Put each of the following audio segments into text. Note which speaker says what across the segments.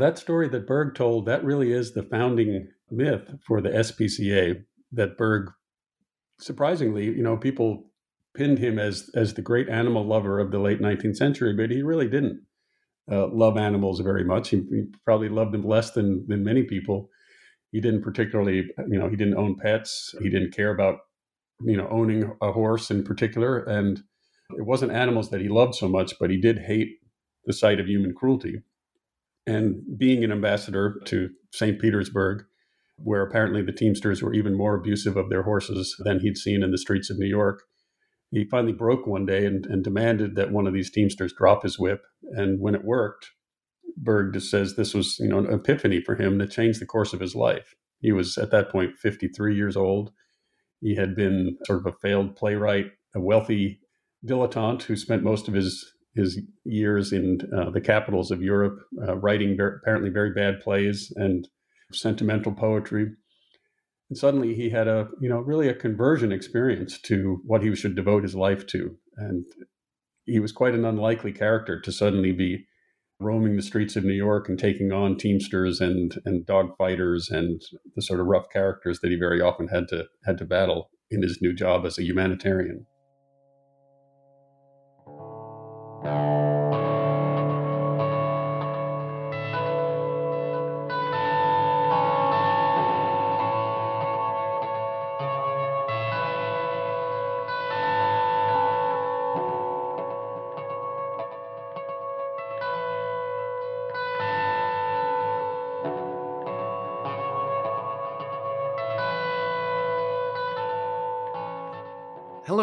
Speaker 1: That story that Bergh told, that really is the founding myth for the SPCA. That Bergh, surprisingly, you know, people pinned him as as the great animal lover of the late 19th century, but he really didn't uh, love animals very much. He, he, probably loved them less than than many people. He didn't particularly, you know, he didn't own pets. He didn't care about, you know, owning a horse in particular, and it wasn't animals that he loved so much, but he did hate the sight of human cruelty and being an ambassador to St. Petersburg, where apparently the Teamsters were even more abusive of their horses than he'd seen in the streets of New York, he finally broke one day and, and demanded that one of these Teamsters drop his whip. And when it worked, Bergh just says this was, you know, an epiphany for him that changed the course of his life. He was at that point 53 years old. He had been sort of a failed playwright, a wealthy dilettante who spent most of his his years in uh, the capitals of Europe, uh, writing very, apparently very bad plays and sentimental poetry. And suddenly he had a, you know, really a conversion experience to what he should devote his life to. And he was quite an unlikely character to suddenly be roaming the streets of New York and taking on teamsters and and dog fighters and the sort of rough characters that he very often had to had to battle in his new job as a humanitarian.
Speaker 2: Hello,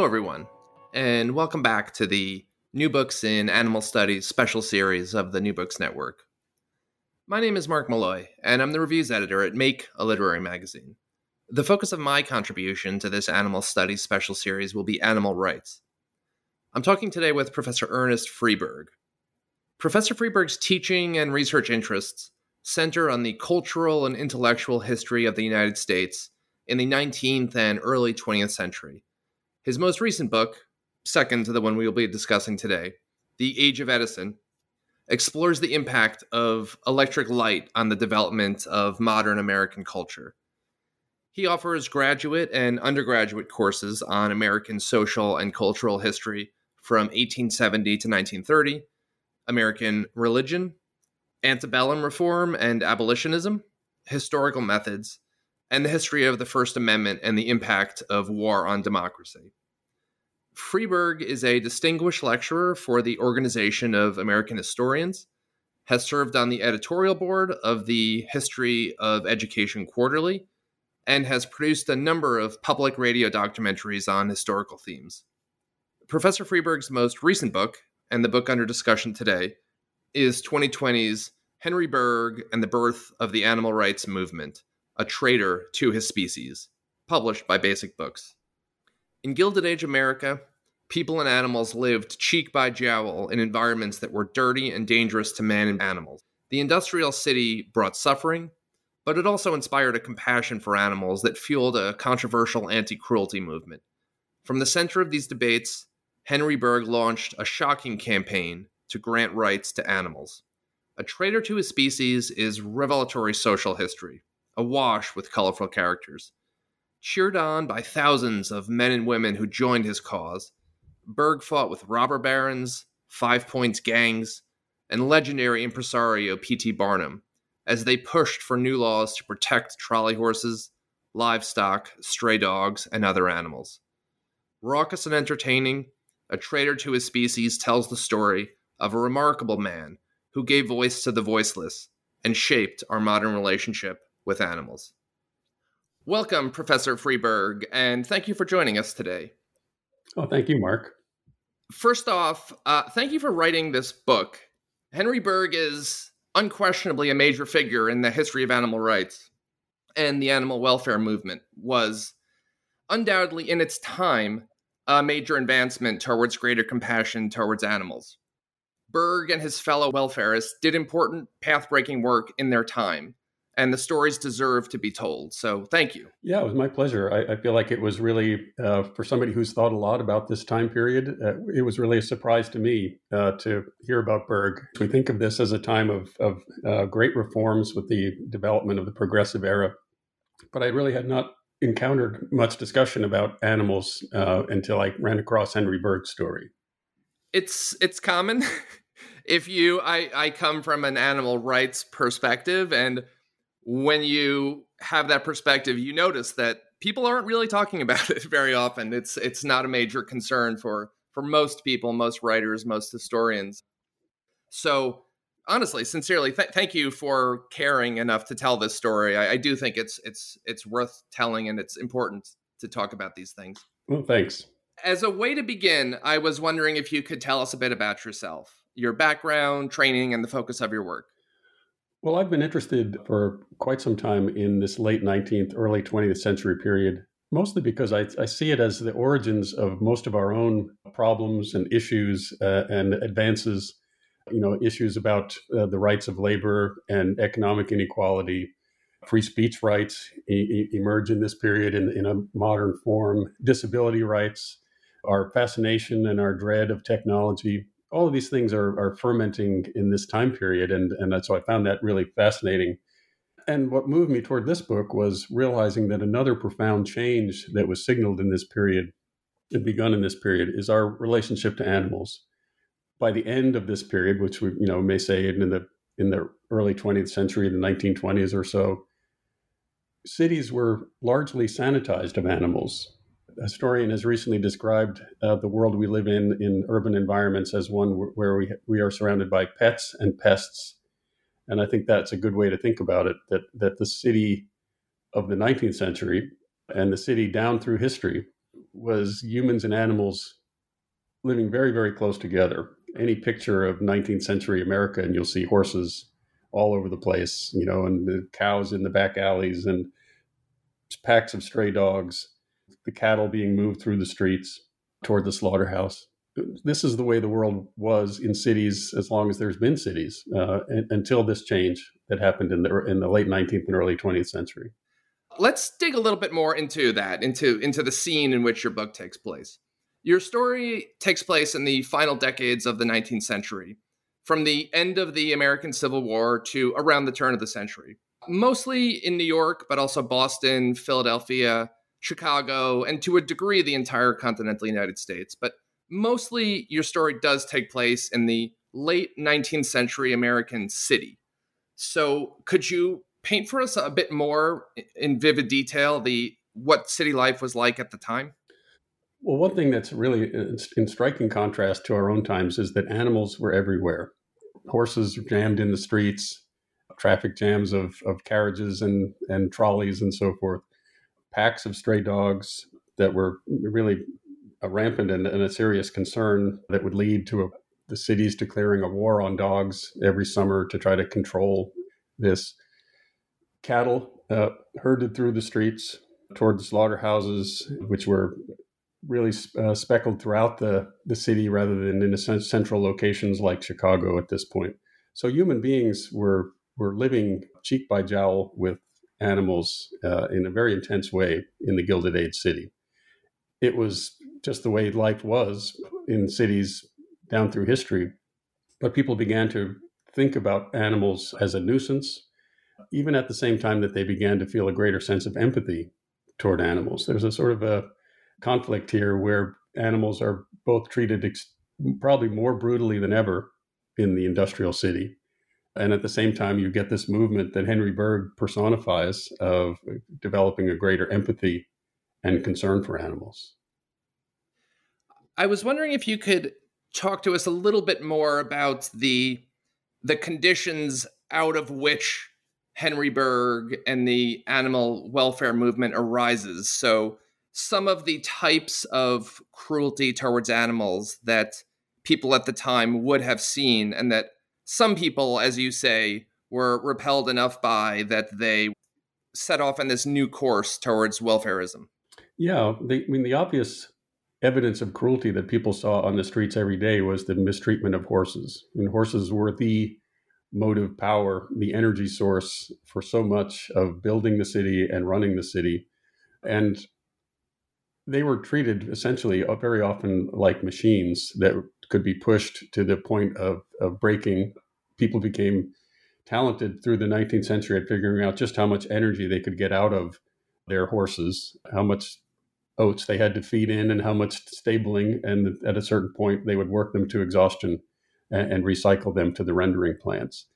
Speaker 2: everyone, and welcome back to the New Books in Animal Studies special series of the New Books Network. My name is Mark Malloy, and I'm the reviews editor at Make, a literary magazine. The focus of my contribution to this animal studies special series will be animal rights. I'm talking today with Professor Ernest Freeberg. Professor Freeberg's teaching and research interests center on the cultural and intellectual history of the United States in the 19th and early 20th century his most recent book, second to the one we will be discussing today, The Age of Edison, explores the impact of electric light on the development of modern American culture. He offers graduate and undergraduate courses on American social and cultural history from 1870 to 1930, American religion, antebellum reform and abolitionism, historical methods, and the history of the First Amendment and the impact of war on democracy. Freeberg is a distinguished lecturer for the Organization of American Historians, has served on the editorial board of the History of Education Quarterly, and has produced a number of public radio documentaries on historical themes. Professor Freeberg's most recent book, and the book under discussion today, is 2020's Henry Bergh and the Birth of the Animal Rights Movement, a traitor to his species, published by Basic Books. In Gilded Age America, people and animals lived cheek by jowl in environments that were dirty and dangerous to man and animals. The industrial city brought suffering, but it also inspired a compassion for animals that fueled a controversial anti cruelty movement. From the center of these debates, Henry Bergh launched a shocking campaign to grant rights to animals. A traitor to his species is revelatory social history, awash with colorful characters. Cheered on by thousands of men and women who joined his cause, Bergh fought with robber barons, Five Points gangs, and legendary impresario P.T. Barnum as they pushed for new laws to protect trolley horses, livestock, stray dogs, and other animals. Raucous and entertaining, A Traitor to His Species tells the story of a remarkable man who gave voice to the voiceless and shaped our modern relationship with animals. Welcome, Professor Freeberg, and thank you for joining us today.
Speaker 1: Oh, thank you, Mark.
Speaker 2: First off, uh, thank you for writing this book. Henry Bergh is unquestionably a major figure in the history of animal rights and the animal welfare movement was undoubtedly in its time a major advancement towards greater compassion towards animals. Bergh and his fellow welfarists did important path breaking work in their time, and the stories deserve to be told. So thank you.
Speaker 1: Yeah, it was my pleasure. I, I feel like it was really, uh, for somebody who's thought a lot about this time period, uh, it was really a surprise to me uh, to hear about Bergh. We think of this as a time of, of uh, great reforms with the development of the progressive era, but I really had not encountered much discussion about animals uh, until I ran across Henry Bergh's story.
Speaker 2: It's it's common. if you, I, I come from an animal rights perspective, and when you have that perspective, you notice that people aren't really talking about it very often. It's it's not a major concern for for most people, most writers, most historians. So honestly, sincerely, th- thank you for caring enough to tell this story. I, I, do think it's it's it's worth telling, and it's important to talk about these things.
Speaker 1: Well, thanks.
Speaker 2: As a way to begin, I was wondering if you could tell us a bit about yourself, your background, training, and the focus of your work.
Speaker 1: Well, I've been interested for quite some time in this late 19th, early 20th century period, mostly because I, I see it as the origins of most of our own problems and issues uh, and advances. You know, issues about uh, the rights of labor and economic inequality, free speech rights e- emerge in this period in, in a modern form, disability rights, our fascination and our dread of technology all of these things are, are fermenting in this time period. And, and so I found that really fascinating. And what moved me toward this book was realizing that another profound change that was signaled in this period and begun in this period is our relationship to animals. By the end of this period, which we you know may say in the in the early 20th century, the 1920s or so, cities were largely sanitized of animals historian has recently described uh, the world we live in in urban environments as one where we we are surrounded by pets and pests, and I think that's a good way to think about it. That that the city of the 19th century and the city down through history was humans and animals living very very close together. Any picture of 19th century America, and you'll see horses all over the place, you know, and the cows in the back alleys and packs of stray dogs the cattle being moved through the streets toward the slaughterhouse. This is the way the world was in cities as long as there's been cities uh, until this change that happened in the in the late 19th and early 20th century.
Speaker 2: Let's dig a little bit more into that, into into the scene in which your book takes place. Your story takes place in the final decades of the 19th century, from the end of the American Civil War to around the turn of the century. Mostly in New York, but also Boston, Philadelphia, Chicago, and to a degree, the entire continental United States. But mostly, your story does take place in the late 19th century American city. So, could you paint for us a bit more in vivid detail the what city life was like at the time?
Speaker 1: Well, one thing that's really in striking contrast to our own times is that animals were everywhere. Horses jammed in the streets, traffic jams of, of carriages and, and trolleys and so forth packs of stray dogs that were really a rampant and, and a serious concern that would lead to a, the cities declaring a war on dogs every summer to try to control this. Cattle uh, herded through the streets toward the slaughterhouses, which were really uh, speckled throughout the, the city rather than in central locations like Chicago at this point. So human beings were were living cheek by jowl with animals uh, in a very intense way in the Gilded Age city. It was just the way life was in cities down through history. But people began to think about animals as a nuisance, even at the same time that they began to feel a greater sense of empathy toward animals. There's a sort of a conflict here where animals are both treated ex- probably more brutally than ever in the industrial city and at the same time, you get this movement that Henry Bergh personifies of developing a greater empathy and concern for animals.
Speaker 2: I was wondering if you could talk to us a little bit more about the the conditions out of which Henry Bergh and the animal welfare movement arises. So some of the types of cruelty towards animals that people at the time would have seen and that some people, as you say, were repelled enough by that they set off on this new course towards welfareism.
Speaker 1: Yeah, I mean, the obvious evidence of cruelty that people saw on the streets every day was the mistreatment of horses. And horses were the motive power, the energy source for so much of building the city and running the city. And they were treated essentially uh, very often like machines that could be pushed to the point of, of breaking. People became talented through the 19th century at figuring out just how much energy they could get out of their horses, how much oats they had to feed in, and how much stabling. And at a certain point, they would work them to exhaustion and, and recycle them to the rendering plants.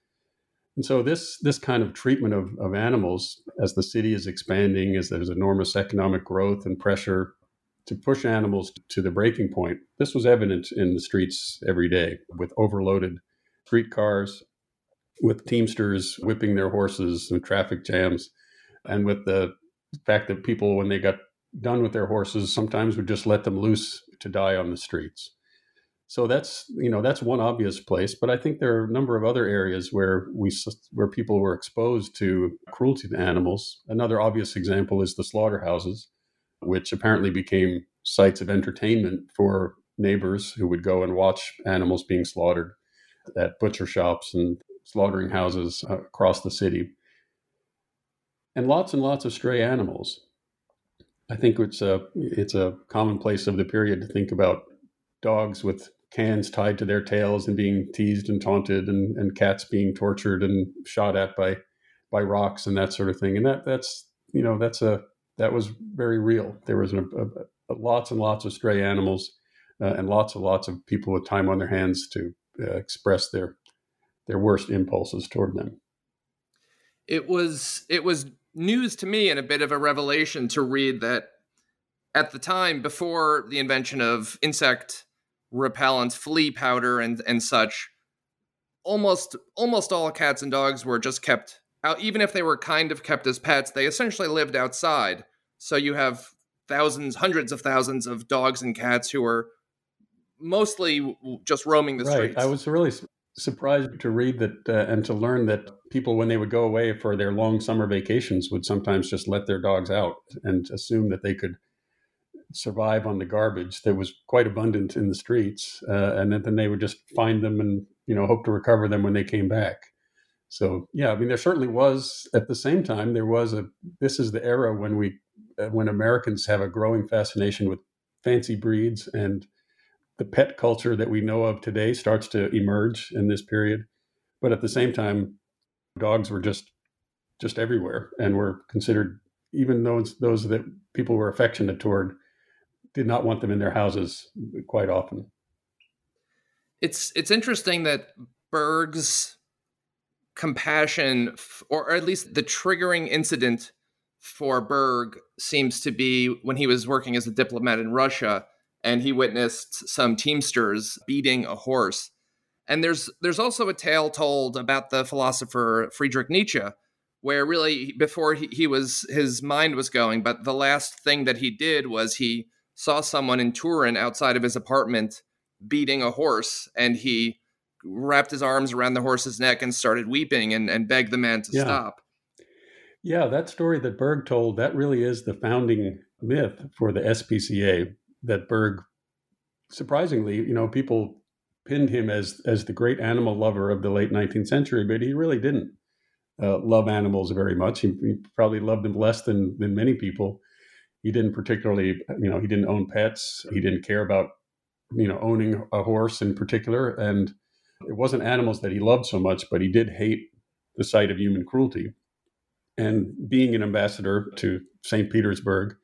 Speaker 1: And so this this kind of treatment of, of animals as the city is expanding, as there's enormous economic growth and pressure to push animals to the breaking point, this was evident in the streets every day with overloaded streetcars, with teamsters whipping their horses and traffic jams, and with the fact that people, when they got done with their horses, sometimes would just let them loose to die on the streets. So that's you know that's one obvious place, but I think there are a number of other areas where we where people were exposed to cruelty to animals. Another obvious example is the slaughterhouses, which apparently became sites of entertainment for neighbors who would go and watch animals being slaughtered at butcher shops and slaughtering houses across the city. And lots and lots of stray animals. I think it's a it's a commonplace of the period to think about dogs with cans tied to their tails and being teased and taunted and, and cats being tortured and shot at by by rocks and that sort of thing and that that's you know that's a that was very real there was a, a, a lots and lots of stray animals uh, and lots and lots of people with time on their hands to uh, express their their worst impulses toward them
Speaker 2: it was it was news to me and a bit of a revelation to read that at the time before the invention of insect repellent, flea powder, and and such. Almost almost all cats and dogs were just kept out, even if they were kind of kept as pets. They essentially lived outside. So you have thousands, hundreds of thousands of dogs and cats who are mostly just roaming the
Speaker 1: right.
Speaker 2: streets.
Speaker 1: I was really surprised to read that uh, and to learn that people, when they would go away for their long summer vacations, would sometimes just let their dogs out and assume that they could survive on the garbage that was quite abundant in the streets, uh, and then they would just find them and you know hope to recover them when they came back. So yeah, I mean there certainly was at the same time there was a this is the era when we Uh, when Americans have a growing fascination with fancy breeds and the pet culture that we know of today starts to emerge in this period. But at the same time, dogs were just just everywhere and were considered even those those that people were affectionate toward did not want them in their houses quite often.
Speaker 2: It's it's interesting that Bergh's compassion, or at least the triggering incident for Bergh, seems to be when he was working as a diplomat in Russia and he witnessed some teamsters beating a horse. And there's there's also a tale told about the philosopher Friedrich Nietzsche, where really before he, he was his mind was going, but the last thing that he did was he saw someone in Turin outside of his apartment beating a horse, and he wrapped his arms around the horse's neck and started weeping and, and begged the man to
Speaker 1: yeah.
Speaker 2: stop.
Speaker 1: Yeah, that story that Bergh told, that really is the founding myth for the SPCA. That Bergh, surprisingly, you know, people pinned him as as the great animal lover of the late 19th century, but he really didn't uh, love animals very much. He, he, probably loved them less than than many people he didn't particularly, you know, he didn't own pets. He didn't care about, you know, owning a horse in particular. And it wasn't animals that he loved so much, but he did hate the sight of human cruelty. And being an ambassador to St. Petersburg,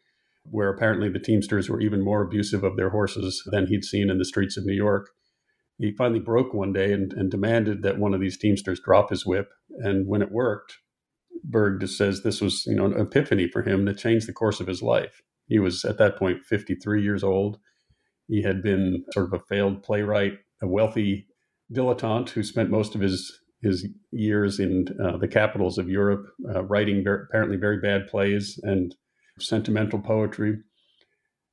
Speaker 1: where apparently the Teamsters were even more abusive of their horses than he'd seen in the streets of New York, he finally broke one day and, and demanded that one of these Teamsters drop his whip. And when it worked, Bergh just says this was, you know, an epiphany for him that changed the course of his life. He was at that point 53 years old. He had been sort of a failed playwright, a wealthy dilettante who spent most of his his years in uh, the capitals of Europe, uh, writing very, apparently very bad plays and sentimental poetry.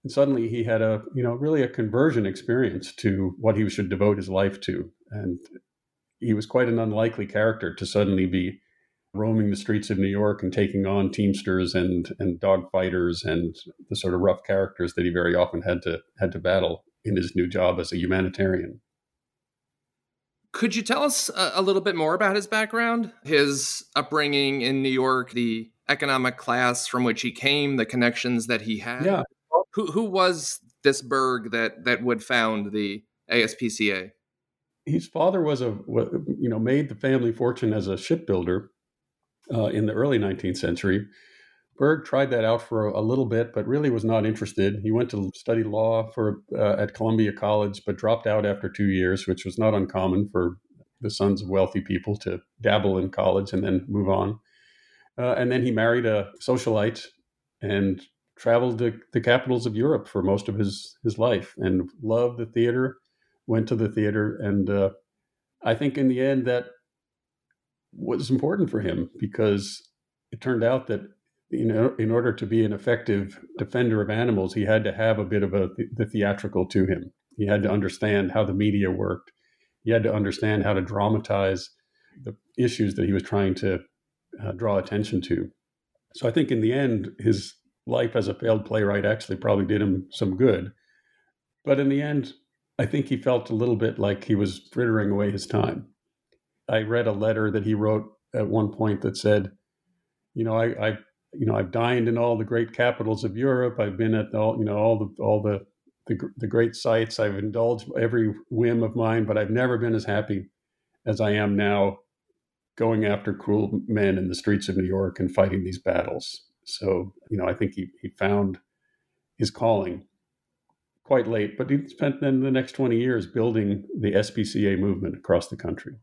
Speaker 1: And suddenly he had a, you know, really a conversion experience to what he should devote his life to. And he was quite an unlikely character to suddenly be roaming the streets of New York and taking on teamsters and and dog fighters and the sort of rough characters that he very often had to had to battle in his new job as a humanitarian.
Speaker 2: Could you tell us a, a little bit more about his background, his upbringing in New York, the economic class from which he came, the connections that he had?
Speaker 1: Yeah.
Speaker 2: Who who was this Bergh that that would found the ASPCA?
Speaker 1: His father was a you know made the family fortune as a shipbuilder uh, in the early 19th century. Bergh tried that out for a, a, little bit, but really was not interested. He went to study law for uh, at Columbia College, but dropped out after two years, which was not uncommon for the sons of wealthy people to dabble in college and then move on. Uh, and then he married a socialite and traveled to the capitals of Europe for most of his his life and loved the theater. Went to the theater, and uh, I think in the end that was important for him because it turned out that in order to be an effective defender of animals, he had to have a bit of a the theatrical to him. He had to understand how the media worked. He had to understand how to dramatize the issues that he was trying to uh, draw attention to. So I think in the end, his life as a failed playwright actually probably did him some good. But in the end, I think he felt a little bit like he was frittering away his time. I read a letter that he wrote at one point that said, you know, I, I you know, I've dined in all the great capitals of Europe. I've been at all, you know, all the all the, the the great sites. I've indulged every whim of mine, but I've never been as happy as I am now going after cruel men in the streets of New York and fighting these battles. So, you know, I think he, he found his calling quite late, but he spent then the next 20 years building the SPCA movement across the country.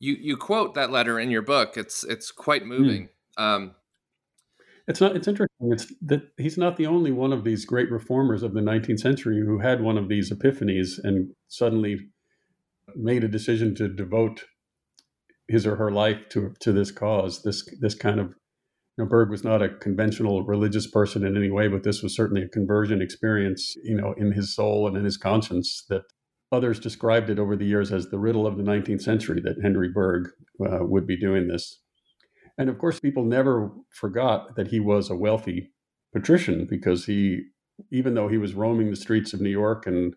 Speaker 2: You you quote that letter in your book. It's it's quite moving. Mm. Um,
Speaker 1: it's not. It's interesting. It's that he's not the only one of these great reformers of the 19th century who had one of these epiphanies and suddenly made a decision to devote his or her life to to this cause. This this kind of you know, Bergh was not a conventional religious person in any way, but this was certainly a conversion experience, you know, in his soul and in his conscience that others described it over the years as the riddle of the 19th century that Henry Bergh uh, would be doing this. And of course, people never forgot that he was a wealthy patrician because he, even though he was roaming the streets of New York and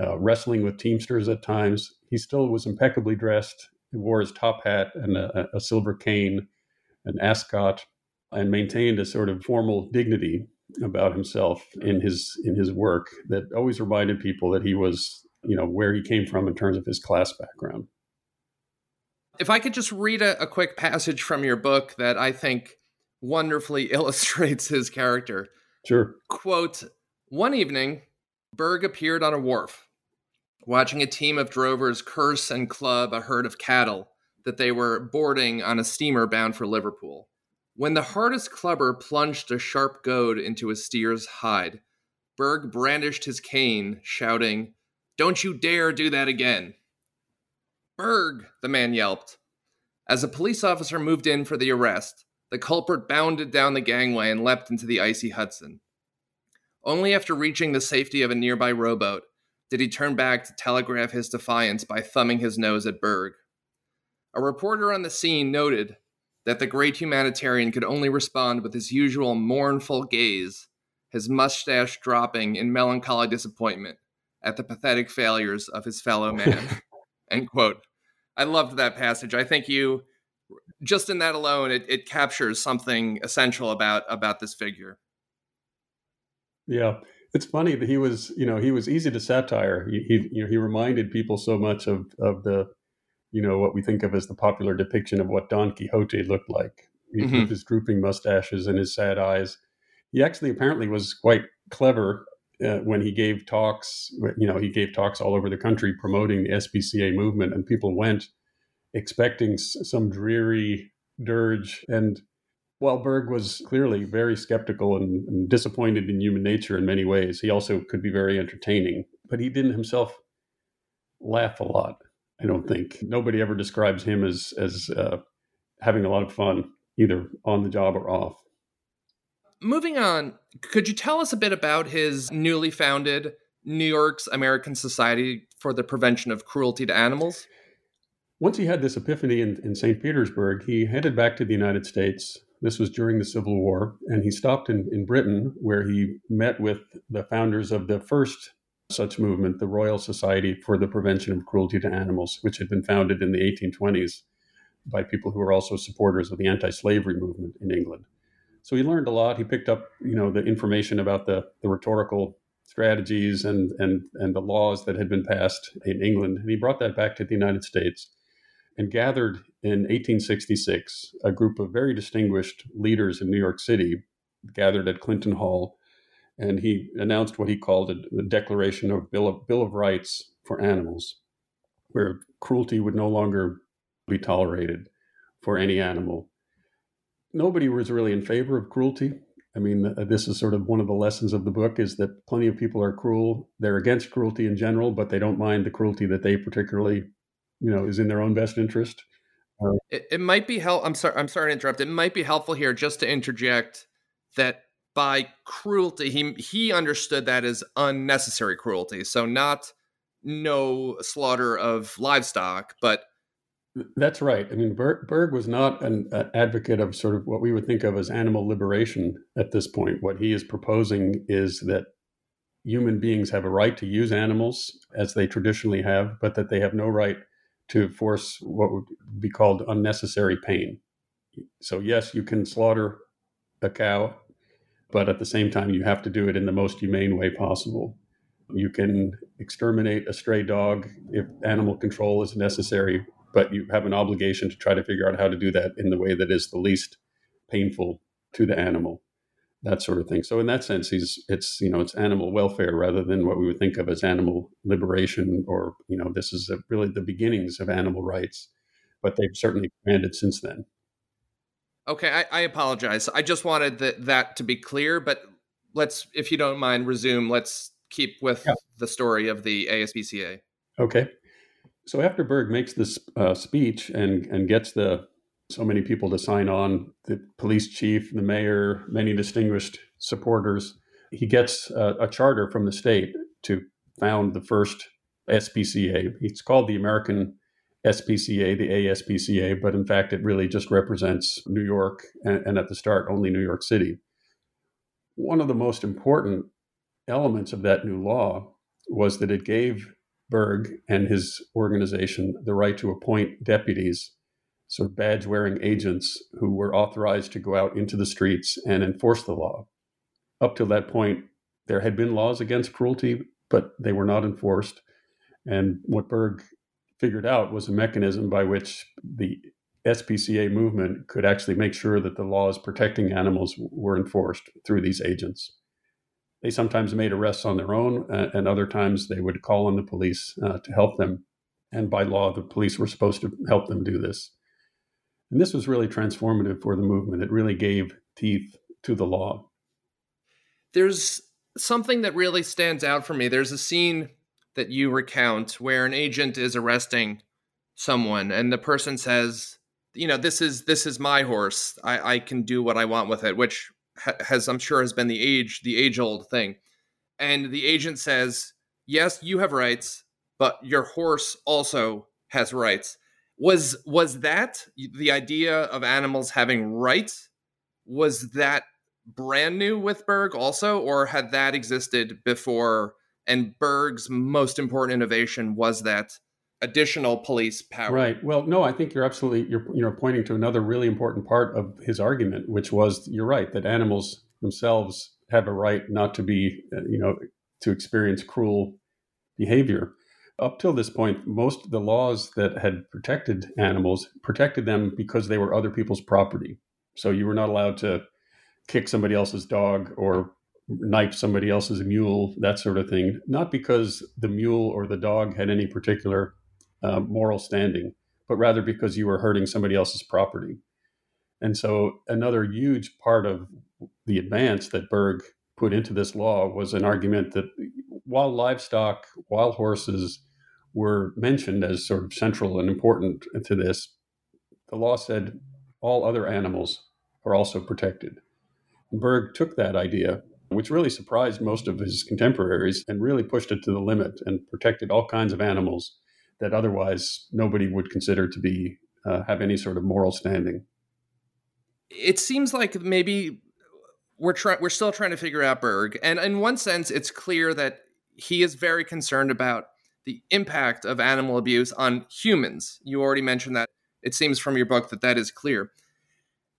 Speaker 1: uh, wrestling with teamsters at times, he still was impeccably dressed. He wore his top hat and a, a silver cane, an ascot, and maintained a sort of formal dignity about himself in his in his work that always reminded people that he was you know where he came from in terms of his class background
Speaker 2: if i could just read a, a quick passage from your book that i think wonderfully illustrates his character.
Speaker 1: Sure.
Speaker 2: Quote one evening bergh appeared on a wharf watching a team of drovers curse and club a herd of cattle that they were boarding on a steamer bound for liverpool. When the hardest clubber plunged a sharp goad into a steer's hide, Bergh brandished his cane, shouting, Don't you dare do that again! Bergh, the man yelped. As a police officer moved in for the arrest, the culprit bounded down the gangway and leapt into the icy Hudson. Only after reaching the safety of a nearby rowboat did he turn back to telegraph his defiance by thumbing his nose at Bergh. A reporter on the scene noted that the great humanitarian could only respond with his usual mournful gaze, his mustache dropping in melancholy disappointment at the pathetic failures of his fellow man. End quote. I loved that passage. I think you just in that alone, it, it captures something essential about about this figure.
Speaker 1: Yeah, it's funny that he was, you know, he was easy to satire. He, he you know, he reminded people so much of of the you know what we think of as the popular depiction of what Don Quixote looked like, mm-hmm. with his drooping mustaches and his sad eyes. He actually apparently was quite clever uh, when he gave talks. You know, he gave talks all over the country promoting the SPCA movement, and people went expecting some dreary dirge. And while Bergh was clearly very skeptical and, and disappointed in human nature in many ways, he also could be very entertaining. But he didn't himself laugh a lot. I don't think nobody ever describes him as as uh, having a lot of fun either on the job or off.
Speaker 2: Moving on, could you tell us a bit about his newly founded New York's American Society for the Prevention of Cruelty to Animals?
Speaker 1: Once he had this epiphany in, in St. Petersburg, he headed back to the United States. This was during the Civil War, and he stopped in, in Britain where he met with the founders of the first such movement, the Royal Society for the Prevention of Cruelty to Animals, which had been founded in the 1820s by people who were also supporters of the anti-slavery movement in England. So he learned a lot. He picked up, you know, the information about the, the rhetorical strategies and, and, and the laws that had been passed in England, and he brought that back to the United States and gathered in 1866 a group of very distinguished leaders in New York City gathered at Clinton Hall and he announced what he called a Declaration of Bill, of Bill of Rights for Animals, where cruelty would no longer be tolerated for any animal. Nobody was really in favor of cruelty. I mean, this is sort of one of the lessons of the book is that plenty of people are cruel. They're against cruelty in general, but they don't mind the cruelty that they particularly, you know, is in their own best interest.
Speaker 2: Uh, it, it might be help. I'm sorry. I'm sorry to interrupt. It might be helpful here just to interject that by cruelty, he he understood that as unnecessary cruelty. So not no slaughter of livestock, but
Speaker 1: that's right. I mean, Bergh, was not an, advocate of sort of what we would think of as animal liberation at this point. What he is proposing is that human beings have a right to use animals as they traditionally have, but that they have no right to force what would be called unnecessary pain. So, yes, you can slaughter a cow but at the same time, you have to do it in the most humane way possible. You can exterminate a stray dog if animal control is necessary, but you have an obligation to try to figure out how to do that in the way that is the least painful to the animal that sort of thing so in that sense he's it's you know it's animal welfare rather than what we would think of as animal liberation or you know this is a, really the beginnings of animal rights but they've certainly expanded since then
Speaker 2: Okay, I, I apologize. I just wanted that that to be clear, but let's, if you don't mind, resume. Let's keep with yeah. the story of the ASPCA.
Speaker 1: Okay. So after Bergh makes this uh, speech and and gets the so many people to sign on, the police chief, the mayor, many distinguished supporters, he gets uh, a charter from the state to found the first SPCA. It's called the American SPCA, the ASPCA, but in fact, it really just represents New York and, and, at the start, only New York City. One of the most important elements of that new law was that it gave Bergh and his organization the right to appoint deputies, sort of badge wearing agents who were authorized to go out into the streets and enforce the law. Up to that point, there had been laws against cruelty, but they were not enforced. And what Bergh figured out was a mechanism by which the SPCA movement could actually make sure that the laws protecting animals were enforced through these agents. They sometimes made arrests on their own, uh, and other times they would call on the police uh, to help them. And by law, the police were supposed to help them do this. And this was really transformative for the movement. It really gave teeth to the law.
Speaker 2: There's something that really stands out for me. There's a scene that you recount where an agent is arresting someone and the person says you know this is this is my horse i i can do what i want with it which has i'm sure has been the age the age old thing. And the agent says yes you have rights but your horse also has rights. Was was that the idea of animals having rights? Was that brand new with bergh also or had that existed before? And Bergh's most important innovation was that additional police power.
Speaker 1: Right. Well, no, I think you're absolutely you're you know pointing to another really important part of his argument, which was you're right that animals themselves have a right not to be uh, you know to experience cruel behavior. Up till this point, most of the laws that had protected animals protected them because they were other people's property. So you were not allowed to kick somebody else's dog or knife somebody else's mule, that sort of thing, not because the mule or the dog had any particular uh, moral standing, but rather because you were hurting somebody else's property. And so, another huge part of the advance that Bergh put into this law was an argument that while livestock, wild horses were mentioned as sort of central and important to this, the law said all other animals are also protected. Bergh took that idea which really surprised most of his contemporaries and really pushed it to the limit and protected all kinds of animals that otherwise nobody would consider to be uh, have any sort of moral standing.
Speaker 2: It seems like maybe we're trying we're still trying to figure out Bergh, and in one sense, it's clear that he is very concerned about the impact of animal abuse on humans. You already mentioned that. It seems from your book that that is clear.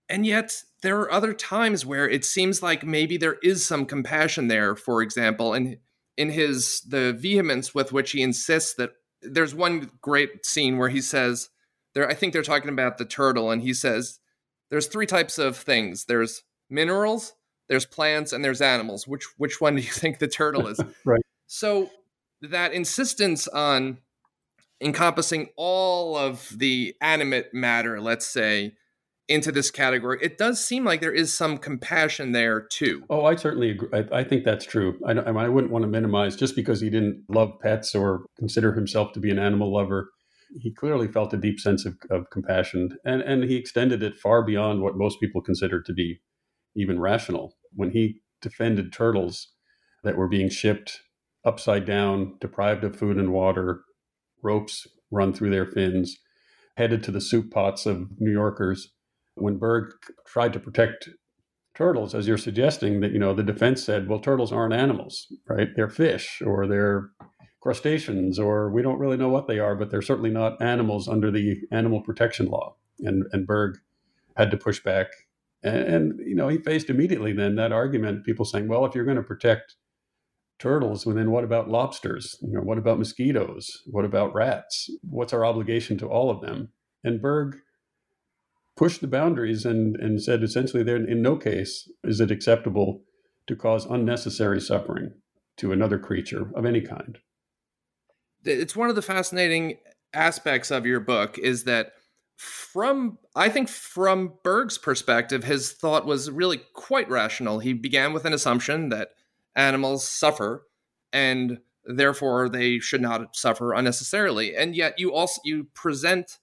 Speaker 2: And yet, there are other times where it seems like maybe there is some compassion there. For example, in in his the vehemence with which he insists that there's one great scene where he says there I think they're talking about the turtle and he says there's three types of things. There's minerals, there's plants and there's animals. Which which one do you think the turtle is?
Speaker 1: right.
Speaker 2: So that insistence on encompassing all of the animate matter, let's say, into this category, it does seem like there is some compassion there too.
Speaker 1: Oh, I certainly agree. I, I think that's true. I, I, wouldn't want to minimize just because he didn't love pets or consider himself to be an animal lover. He clearly felt a deep sense of, of compassion, and, and he extended it far beyond what most people consider to be even rational. When he defended turtles that were being shipped upside down, deprived of food and water, ropes run through their fins, headed to the soup pots of New Yorkers when Bergh tried to protect turtles, as you're suggesting, that you know the defense said, well, turtles aren't animals, right? They're fish or they're crustaceans or we don't really know what they are, but they're certainly not animals under the animal protection law. And and Bergh had to push back, and, and you know he faced immediately then that argument. People saying, well, if you're going to protect turtles, well, then what about lobsters? You know, what about mosquitoes? What about rats? What's our obligation to all of them? And Bergh pushed the boundaries and, and said essentially there in no case is it acceptable to cause unnecessary suffering to another creature of any kind.
Speaker 2: It's one of the fascinating aspects of your book is that from I think from Bergh's perspective, his thought was really quite rational. He began with an assumption that animals suffer and therefore they should not suffer unnecessarily. And yet you also you present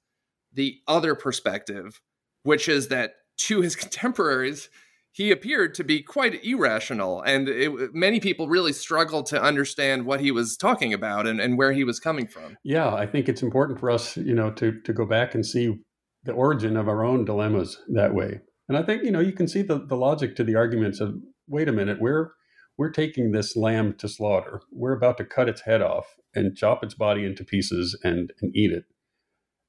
Speaker 2: the other perspective which is that to his contemporaries, he appeared to be quite irrational, and it, many people really struggled to understand what he was talking about and, and where he was coming from.
Speaker 1: Yeah, I think it's important for us, you know, to to go back and see the origin of our own dilemmas that way. And I think you know you can see the, the logic to the arguments of wait a minute, we're we're taking this lamb to slaughter. We're about to cut its head off and chop its body into pieces and, and eat it.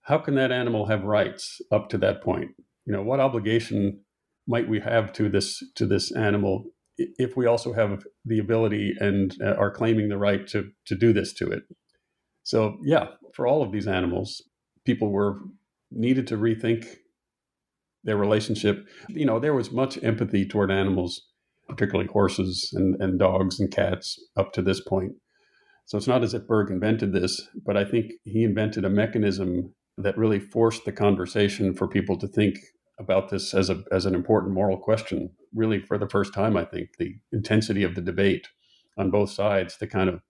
Speaker 1: How can that animal have rights up to that point? You know what obligation might we have to this to this animal if we also have the ability and uh, are claiming the right to to do this to it? So yeah for all of these animals people were needed to rethink their relationship. You know there was much empathy toward animals particularly horses and, and dogs and cats up to this point. So it's not as if bergh invented this but i think he invented a mechanism that really forced the conversation for people to think about this as a as an important moral question. Really, for the first time, I think the intensity of the debate on both sides, the kind of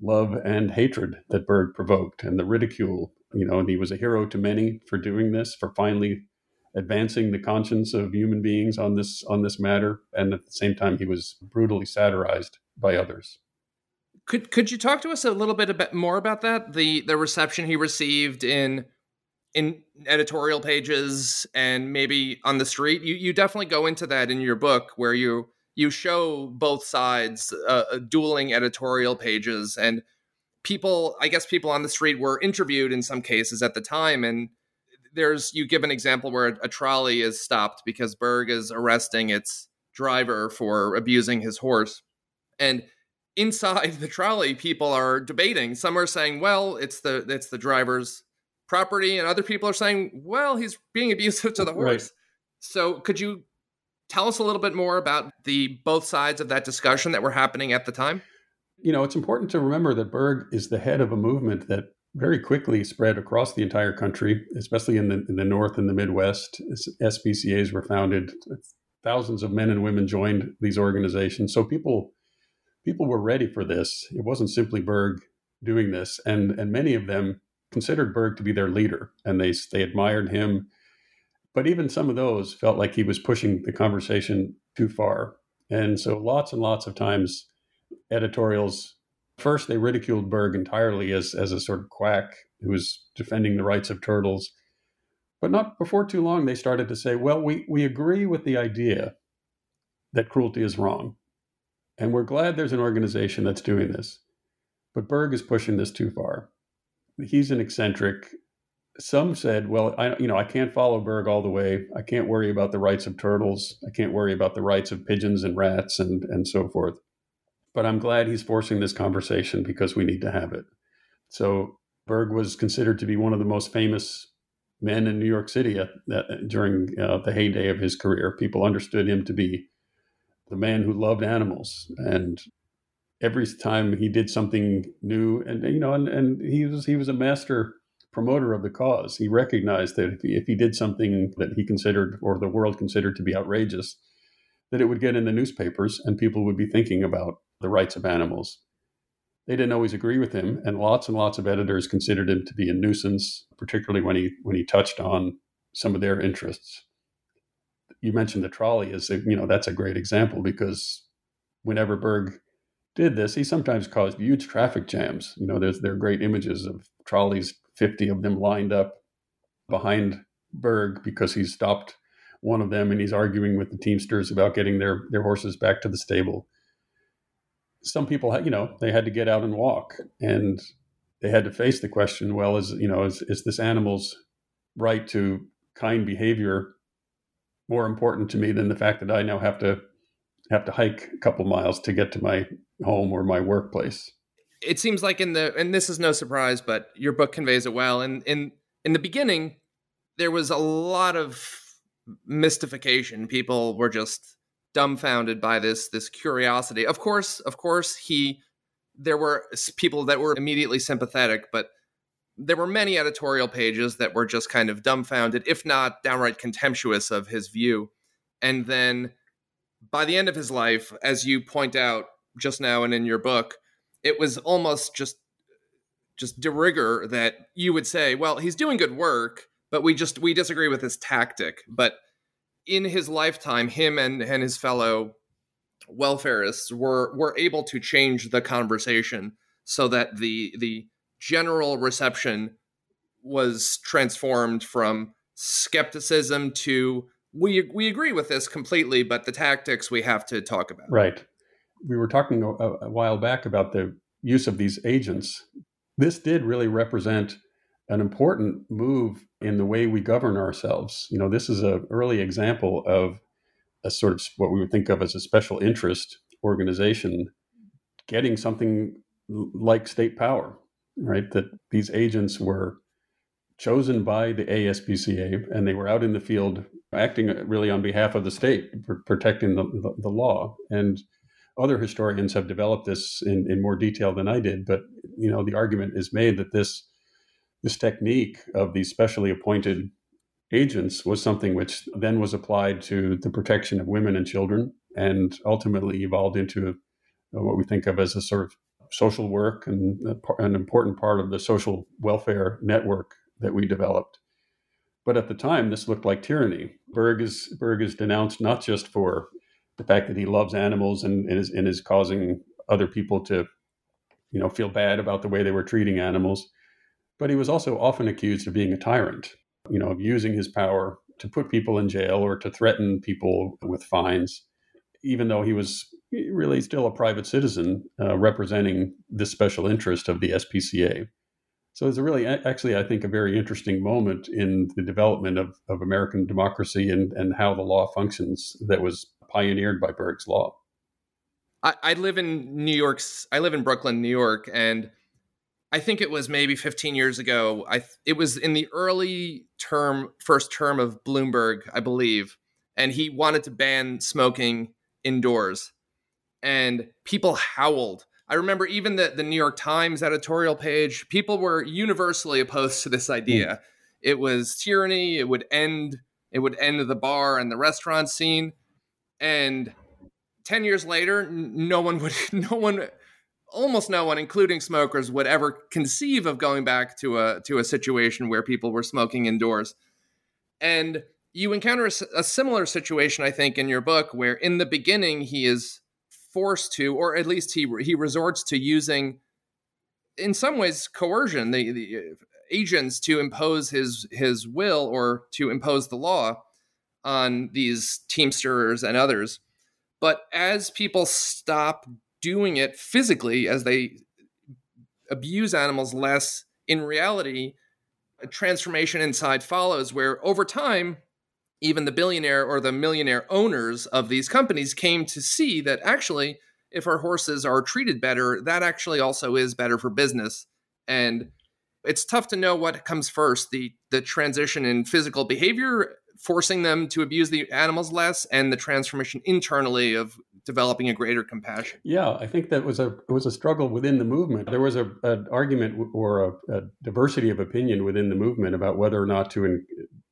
Speaker 1: love and hatred that Bergh provoked, and the ridicule. You know, and he was a hero to many for doing this, for finally advancing the conscience of human beings on this on this matter, and at the same time, he was brutally satirized by others.
Speaker 2: Could could you talk to us a little bit more about that? The the reception he received in in editorial pages and maybe on the street you you definitely go into that in your book where you you show both sides uh, uh, dueling editorial pages. And people i guess people on the street were interviewed in some cases at the time. And there's you give an example where a, a trolley is stopped because bergh is arresting its driver for abusing his horse. And inside the trolley people are debating. Some are saying well it's the it's the driver's property, and other people are saying, well, he's being abusive to the horse. Right. So, could you tell us a little bit more about the both sides of that discussion that were happening at the time?
Speaker 1: You know, it's important to remember that Bergh is the head of a movement that very quickly spread across the entire country, especially in the in the North and the Midwest. SPCA's were founded. Thousands of men and women joined these organizations. So people people were ready for this. It wasn't simply Bergh doing this, and and many of them considered Bergh to be their leader, and they they admired him. But even some of those felt like he was pushing the conversation too far, and so lots and lots of times, editorials First, they ridiculed Bergh entirely as, as a sort of quack who was defending the rights of turtles. But not before too long, they started to say, well, we, we agree with the idea that cruelty is wrong. And we're glad there's an organization that's doing this. But Bergh is pushing this too far. He's an eccentric. Some said, well, I, you know, I can't follow Bergh all the way. I can't worry about the rights of turtles. I can't worry about the rights of pigeons and rats and, and so forth. But I'm glad he's forcing this conversation because we need to have it. So Bergh was considered to be one of the most famous men in New York City at, at, during uh, the heyday of his career. People understood him to be the man who loved animals, and every time he did something new, and you know, and, and he was he was a master promoter of the cause. He recognized that if he, if he did something that he considered or the world considered to be outrageous, that it would get in the newspapers and people would be thinking about the rights of animals. They didn't always agree with him, and lots and lots of editors considered him to be a nuisance, particularly when he when he touched on some of their interests. You mentioned the trolley as a, you know that's a great example because whenever Bergh did this, he sometimes caused huge traffic jams. You know, there's there are great images of trolleys, fifty of them lined up behind Bergh because he stopped one of them and he's arguing with the Teamsters about getting their their horses back to the stable some people, you know, they had to get out and walk, and they had to face the question: Well, is you know, is is this animal's right to kind behavior more important to me than the fact that I now have to have to hike a couple miles to get to my home or my workplace?
Speaker 2: It seems like in the and this is no surprise, but your book conveys it well. And in in the beginning, there was a lot of mystification. People were just dumbfounded by this this curiosity. Of course, of course, he there were people that were immediately sympathetic, but there were many editorial pages that were just kind of dumbfounded, if not downright contemptuous of his view. And then by the end of his life, as you point out just now and in your book, it was almost just just de rigueur that you would say, well, he's doing good work, but we just we disagree with his tactic. But in his lifetime, him and, and his fellow welfarists were were able to change the conversation so that the the general reception was transformed from skepticism to we we agree with this completely, but the tactics we have to talk about.
Speaker 1: Right. We were talking a, a while back about the use of these agents. This did really represent an important move in the way we govern ourselves. You know, this is an early example of a sort of what we would think of as a special interest organization getting something like state power, right? That these agents were chosen by the ASPCA and they were out in the field acting really on behalf of the state, protecting the, the, the law. And other historians have developed this in, in more detail than I did, but you know the argument is made that this this technique of these specially appointed agents was something which then was applied to the protection of women and children and ultimately evolved into uh, what we think of as a sort of social work and an important part of the social welfare network that we developed. But at the time, this looked like tyranny. Bergh is, Bergh is denounced not just for the fact that he loves animals and, and, is, and is causing other people to, you know, feel bad about the way they were treating animals, but he was also often accused of being a tyrant, you know, of using his power to put people in jail or to threaten people with fines, even though he was really still a private citizen uh, representing this special interest of the SPCA. So it's a really, actually, I think, a very interesting moment in the development of, of American democracy and, and how the law functions that was pioneered by Bergh's law.
Speaker 2: I, I live in New York's. I live in Brooklyn, New York, and I think it was maybe 15 years ago. I it was in the early term, first term of Bloomberg, I believe, and he wanted to ban smoking indoors, and people howled. I remember even the the New York Times editorial page. People were universally opposed to this hmm. idea. Mm. It was tyranny. It would end. It would end the bar and the restaurant scene, and 10 years later no one would no one almost no one, including smokers, would ever conceive of going back to a to a situation where people were smoking indoors. And you encounter a, a, similar situation, I think, in your book, where in the beginning he is forced to, or at least he he resorts to using in some ways coercion the, the uh, agents to impose his his will or to impose the law on these teamsters and others. But as people stop doing it physically as they abuse animals less in reality a transformation inside follows where over time even the billionaire or the millionaire owners of these companies came to see that actually if our horses are treated better that actually also is better for business. And it's tough to know what comes first the the transition in physical behavior forcing them to abuse the animals less and the transformation internally of developing a greater compassion.
Speaker 1: Yeah i think that was a was a struggle within the movement. There was a an argument or a, a, diversity of opinion within the movement about whether or not to in,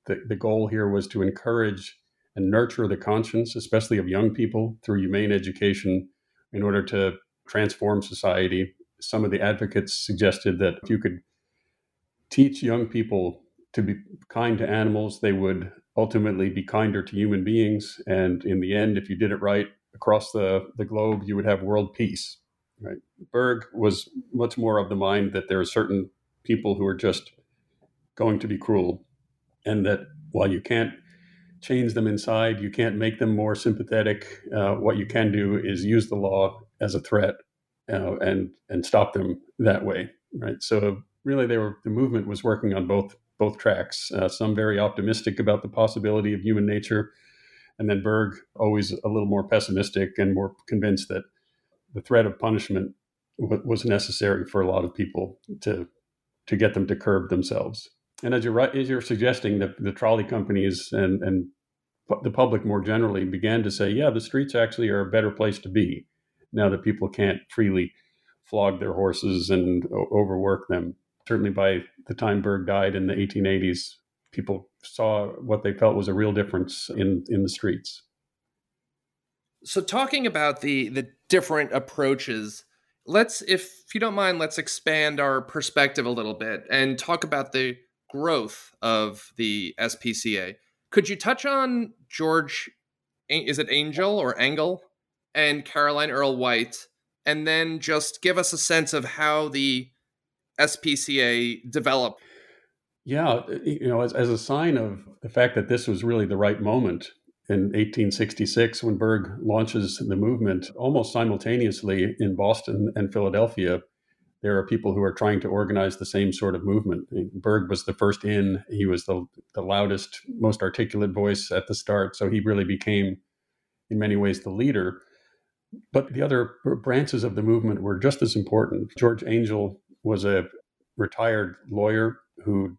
Speaker 1: the, the goal here was to encourage and nurture the conscience especially of young people through humane education in order to transform society some of the advocates suggested that if you could teach young people to be kind to animals, they would ultimately be kinder to human beings. And in the end, if you did it right across the, the globe, you would have world peace. Right? Bergh was much more of the mind that there are certain people who are just going to be cruel, and that while you can't change them inside, you can't make them more sympathetic. Uh, what you can do is use the law as a threat uh, and and stop them that way. Right. So really they were the movement was working on both both tracks. Uh, some very optimistic about the possibility of human nature, and then Bergh always a little more pessimistic and more convinced that the threat of punishment w- was necessary for a lot of people to to get them to curb themselves. And as you're as you're suggesting, that the trolley companies and and the public more generally began to say, yeah, the streets actually are a better place to be now that people can't freely flog their horses and overwork them certainly by the time Bergh died in the 1880s, people saw what they felt was a real difference in, in the streets.
Speaker 2: So, talking about the the different approaches, let's, if you don't mind, let's expand our perspective a little bit and talk about the growth of the SPCA. Could you touch on George? Is it Angel or Engel and Caroline Earle White, and then just give us a sense of how the SPCA developed?
Speaker 1: Yeah, uh, you know, as, as a sign of the fact that this was really the right moment in 1866 when Bergh launches the movement, almost simultaneously in Boston and Philadelphia, there are people who are trying to organize the same sort of movement. Bergh was the first in, he was the, the loudest, most articulate voice at the start. So he really became, in many ways, the leader. But the other branches of the movement were just as important. George Angell was a retired lawyer who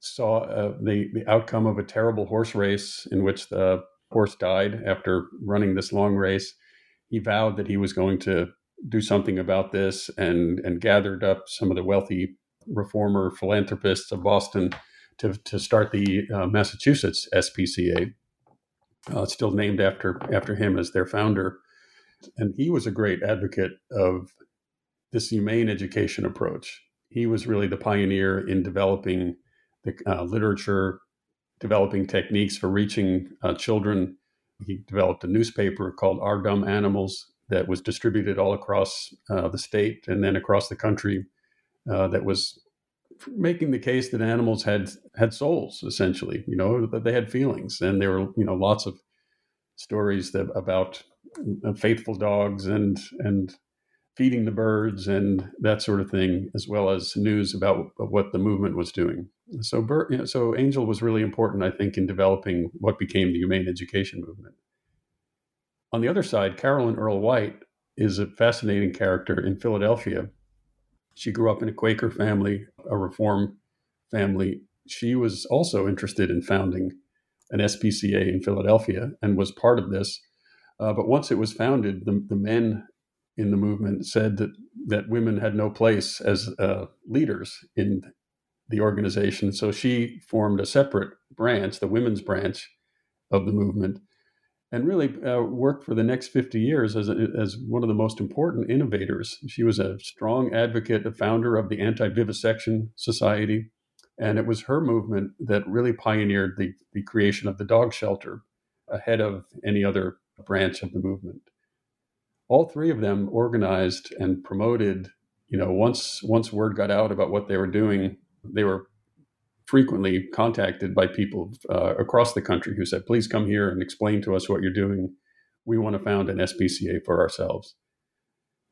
Speaker 1: saw uh, the the outcome of a terrible horse race in which the horse died after running this long race. He vowed that he was going to do something about this and and gathered up some of the wealthy reformer philanthropists of Boston to to start the uh, Massachusetts SPCA. Uh, still named after after him as their founder, and he was a great advocate of this humane education approach. He was really the pioneer in developing the uh, literature, developing techniques for reaching uh, children. He developed a newspaper called Our Dumb Animals that was distributed all across uh, the state and then across the country. Uh, that was making the case that animals had had souls, essentially. You know that they had feelings, and there were you know lots of stories that, about uh, faithful dogs and and feeding the birds and that sort of thing, as well as news about what the movement was doing. So, Bert, you know, so Angell was really important, I think, in developing what became the humane education movement. On the other side, Carolyn Earle White is a fascinating character in Philadelphia. She grew up in a Quaker family, a Reform family. She was also interested in founding an SPCA in Philadelphia and was part of this. Uh, but once it was founded, the, the men in the movement said that that women had no place as uh, leaders in the organization. So she formed a separate branch, the women's branch of the movement, and really uh, worked for the next 50 years as, a, as one of the most important innovators. She was a strong advocate, a founder of the Anti Vivisection Society. And it was her movement that really pioneered the, the creation of the dog shelter ahead of any other branch of the movement all three of them organized and promoted you know, once once word got out about what they were doing, they were frequently contacted by people uh, across the country who said, "Please come here and explain to us what you're doing. We want to found an SPCA for ourselves."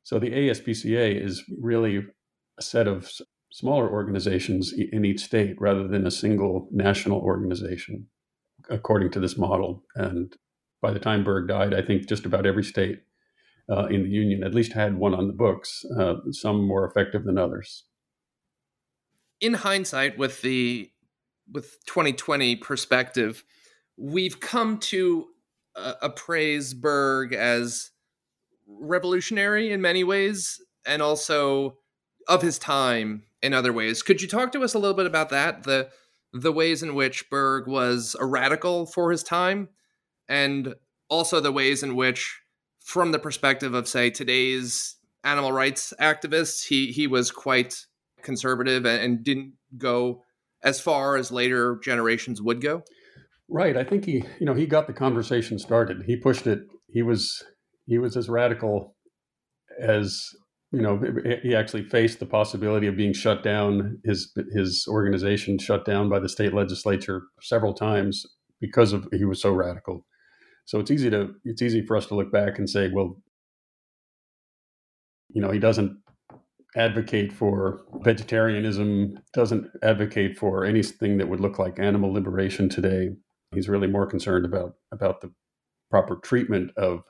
Speaker 1: So the ASPCA is really a set of smaller organizations in each state rather than a single national organization, according to this model. And by the time Bergh died, I think just about every state uh, in the union at least had one on the books, uh, some more effective than others.
Speaker 2: In hindsight, with the with 2020 perspective, we've come to uh, appraise Bergh as revolutionary in many ways and also of his time in other ways. Could you talk to us a little bit about that? The the ways in which Bergh was a radical for his time and also the ways in which from the perspective of say today's animal rights activists, he he was quite conservative and, didn't go as far as later generations would go.
Speaker 1: Right. I think he, you know, he got the conversation started. He pushed it. He was he was as radical as you know. He actually faced the possibility of being shut down. His his organization shut down by the state legislature several times because of he was so radical. So it's easy to it's easy for us to look back and say, well, you know, he doesn't advocate for vegetarianism, doesn't advocate for anything that would look like animal liberation today. He's really more concerned about about the proper treatment of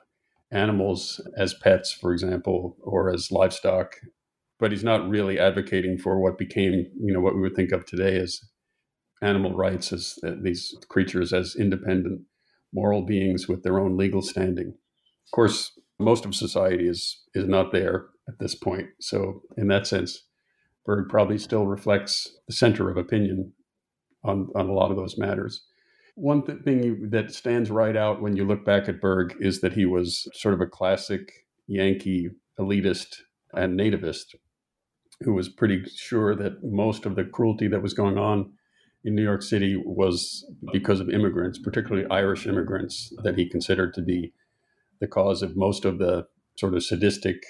Speaker 1: animals as pets, for example, or as livestock. But he's not really advocating for what became, you know, what we would think of today as animal rights, as uh, these creatures as independent moral beings with their own legal standing. Of course, most of society is is not there at this point. So, in that sense, Bergh probably still reflects the center of opinion on on a lot of those matters. One th- thing that stands right out when you look back at Bergh is that he was sort of a classic Yankee elitist and nativist who was pretty sure that most of the cruelty that was going on in New York City was because of immigrants, particularly Irish immigrants, that he considered to be the cause of most of the sort of sadistic,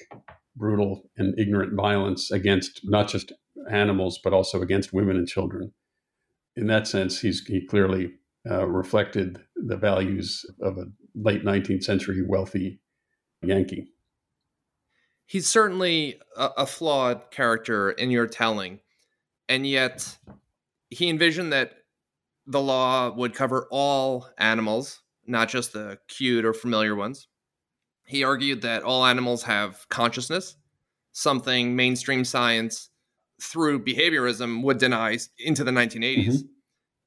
Speaker 1: brutal, and ignorant violence against not just animals, but also against women and children. In that sense, he's, he clearly uh, reflected the values of a late 19th century wealthy Yankee.
Speaker 2: He's certainly a, a flawed character in your telling, and yet he envisioned that the law would cover all animals, not just the cute or familiar ones. He argued that all animals have consciousness, something mainstream science through behaviorism would deny into the 1980s. Mm-hmm.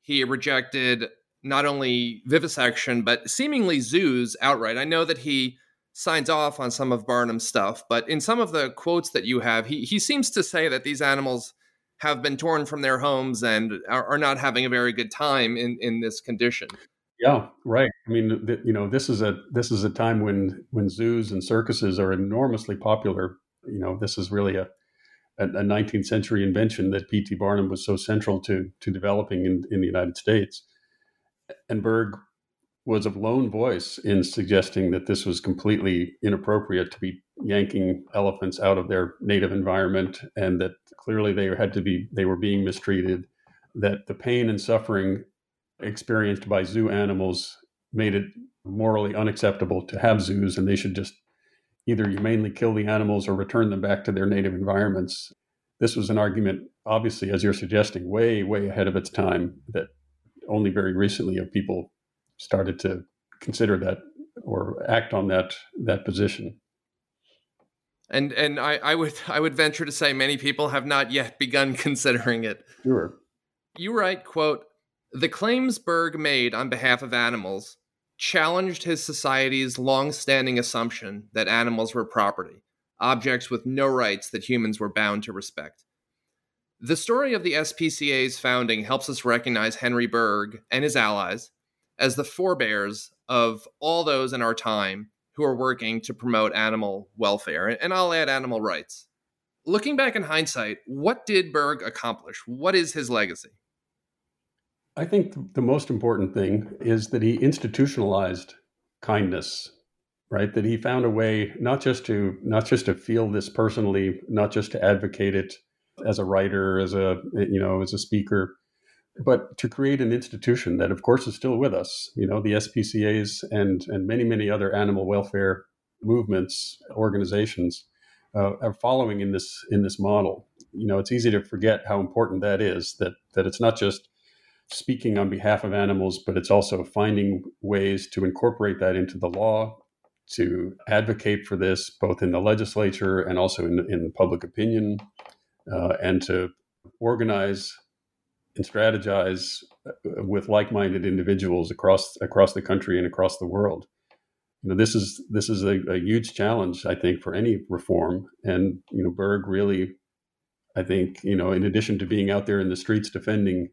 Speaker 2: He rejected not only vivisection, but seemingly zoos outright. I know that he signs off on some of Barnum's stuff, but in some of the quotes that you have, he, he seems to say that these animals have been torn from their homes and are, are not having a very good time in, in this condition.
Speaker 1: Yeah, right. I mean, th- you know, this is a this is a time when when zoos and circuses are enormously popular. You know, this is really a a, a 19th century invention that P.T. Barnum was so central to to developing in, in the United States. And Bergh was a lone voice in suggesting that this was completely inappropriate to be yanking elephants out of their native environment and that clearly they had to be they were being mistreated that the pain and suffering experienced by zoo animals made it morally unacceptable to have zoos and they should just either humanely kill the animals or return them back to their native environments this was an argument obviously as you're suggesting way way ahead of its time that only very recently have people started to consider that or act on that that position
Speaker 2: and and I, I would I would venture to say many people have not yet begun considering it.
Speaker 1: Sure.
Speaker 2: You write, quote, the claims Bergh made on behalf of animals challenged his society's long-standing assumption that animals were property, objects with no rights that humans were bound to respect. The story of the SPCA's founding helps us recognize Henry Bergh and his allies as the forebears of all those in our time who are working to promote animal welfare, and I'll add animal rights. Looking back in hindsight, what did Bergh accomplish? What is his legacy?
Speaker 1: I think the most important thing is that he institutionalized kindness right? That he found a way not just to not just to feel this personally, not just to advocate it as a writer, as a you know, as a speaker, but to create an institution that, of course, is still with us. You know, the SPCA's and and many many other animal welfare movements, organizations uh, are following in this in this model. You know, it's easy to forget how important that is. That that it's not just speaking on behalf of animals, but it's also finding ways to incorporate that into the law, to advocate for this both in the legislature and also in, in the public opinion, uh, and to organize and strategize uh, with like-minded individuals across across the country and across the world you know, this is this is a, a, huge challenge, I think, for any reform. And you know, Bergh really, I think, you know, in addition to being out there in the streets defending